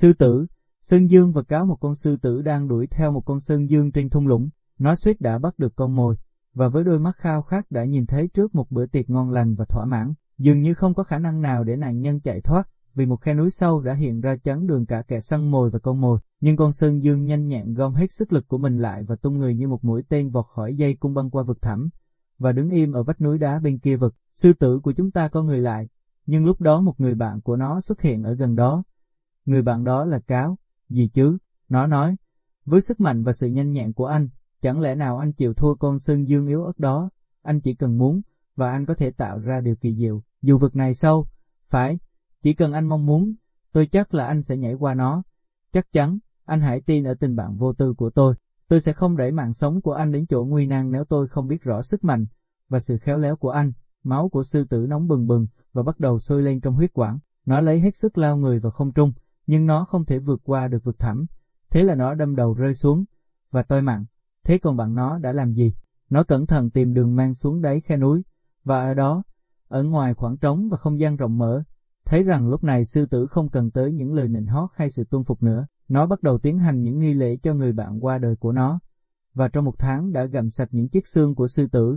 Sư tử, Sơn Dương và cáo một con sư tử đang đuổi theo một con Sơn Dương trên thung lũng, nó suýt đã bắt được con mồi, và với đôi mắt khao khát đã nhìn thấy trước một bữa tiệc ngon lành và thỏa mãn, dường như không có khả năng nào để nạn nhân chạy thoát, vì một khe núi sâu đã hiện ra chắn đường cả kẻ săn mồi và con mồi, nhưng con Sơn Dương nhanh nhẹn gom hết sức lực của mình lại và tung người như một mũi tên vọt khỏi dây cung băng qua vực thẳm, và đứng im ở vách núi đá bên kia vực. Sư tử của chúng ta có người lại, nhưng lúc đó một người bạn của nó xuất hiện ở gần đó. Người bạn đó là cáo, gì chứ, nó nói, với sức mạnh và sự nhanh nhẹn của anh, chẳng lẽ nào anh chịu thua con Sơn Dương yếu ớt đó, anh chỉ cần muốn, và anh có thể tạo ra điều kỳ diệu, dù vực này sâu, phải, chỉ cần anh mong muốn, tôi chắc là anh sẽ nhảy qua nó. Chắc chắn, anh hãy tin ở tình bạn vô tư của tôi. Tôi sẽ không đẩy mạng sống của anh đến chỗ nguy nan nếu tôi không biết rõ sức mạnh và sự khéo léo của anh. Máu của sư tử nóng bừng bừng và bắt đầu sôi lên trong huyết quản. Nó lấy hết sức lao người vào không trung, nhưng nó không thể vượt qua được vực thẳm. Thế là nó đâm đầu rơi xuống, và tôi mặn. Thế còn bạn nó đã làm gì? Nó cẩn thận tìm đường mang xuống đáy khe núi, và ở đó, ở ngoài khoảng trống và không gian rộng mở, thấy rằng lúc này sư tử không cần tới những lời nịnh hót hay sự tuân phục nữa, nó bắt đầu tiến hành những nghi lễ cho người bạn qua đời của nó, và trong một tháng đã gặm sạch những chiếc xương của sư tử,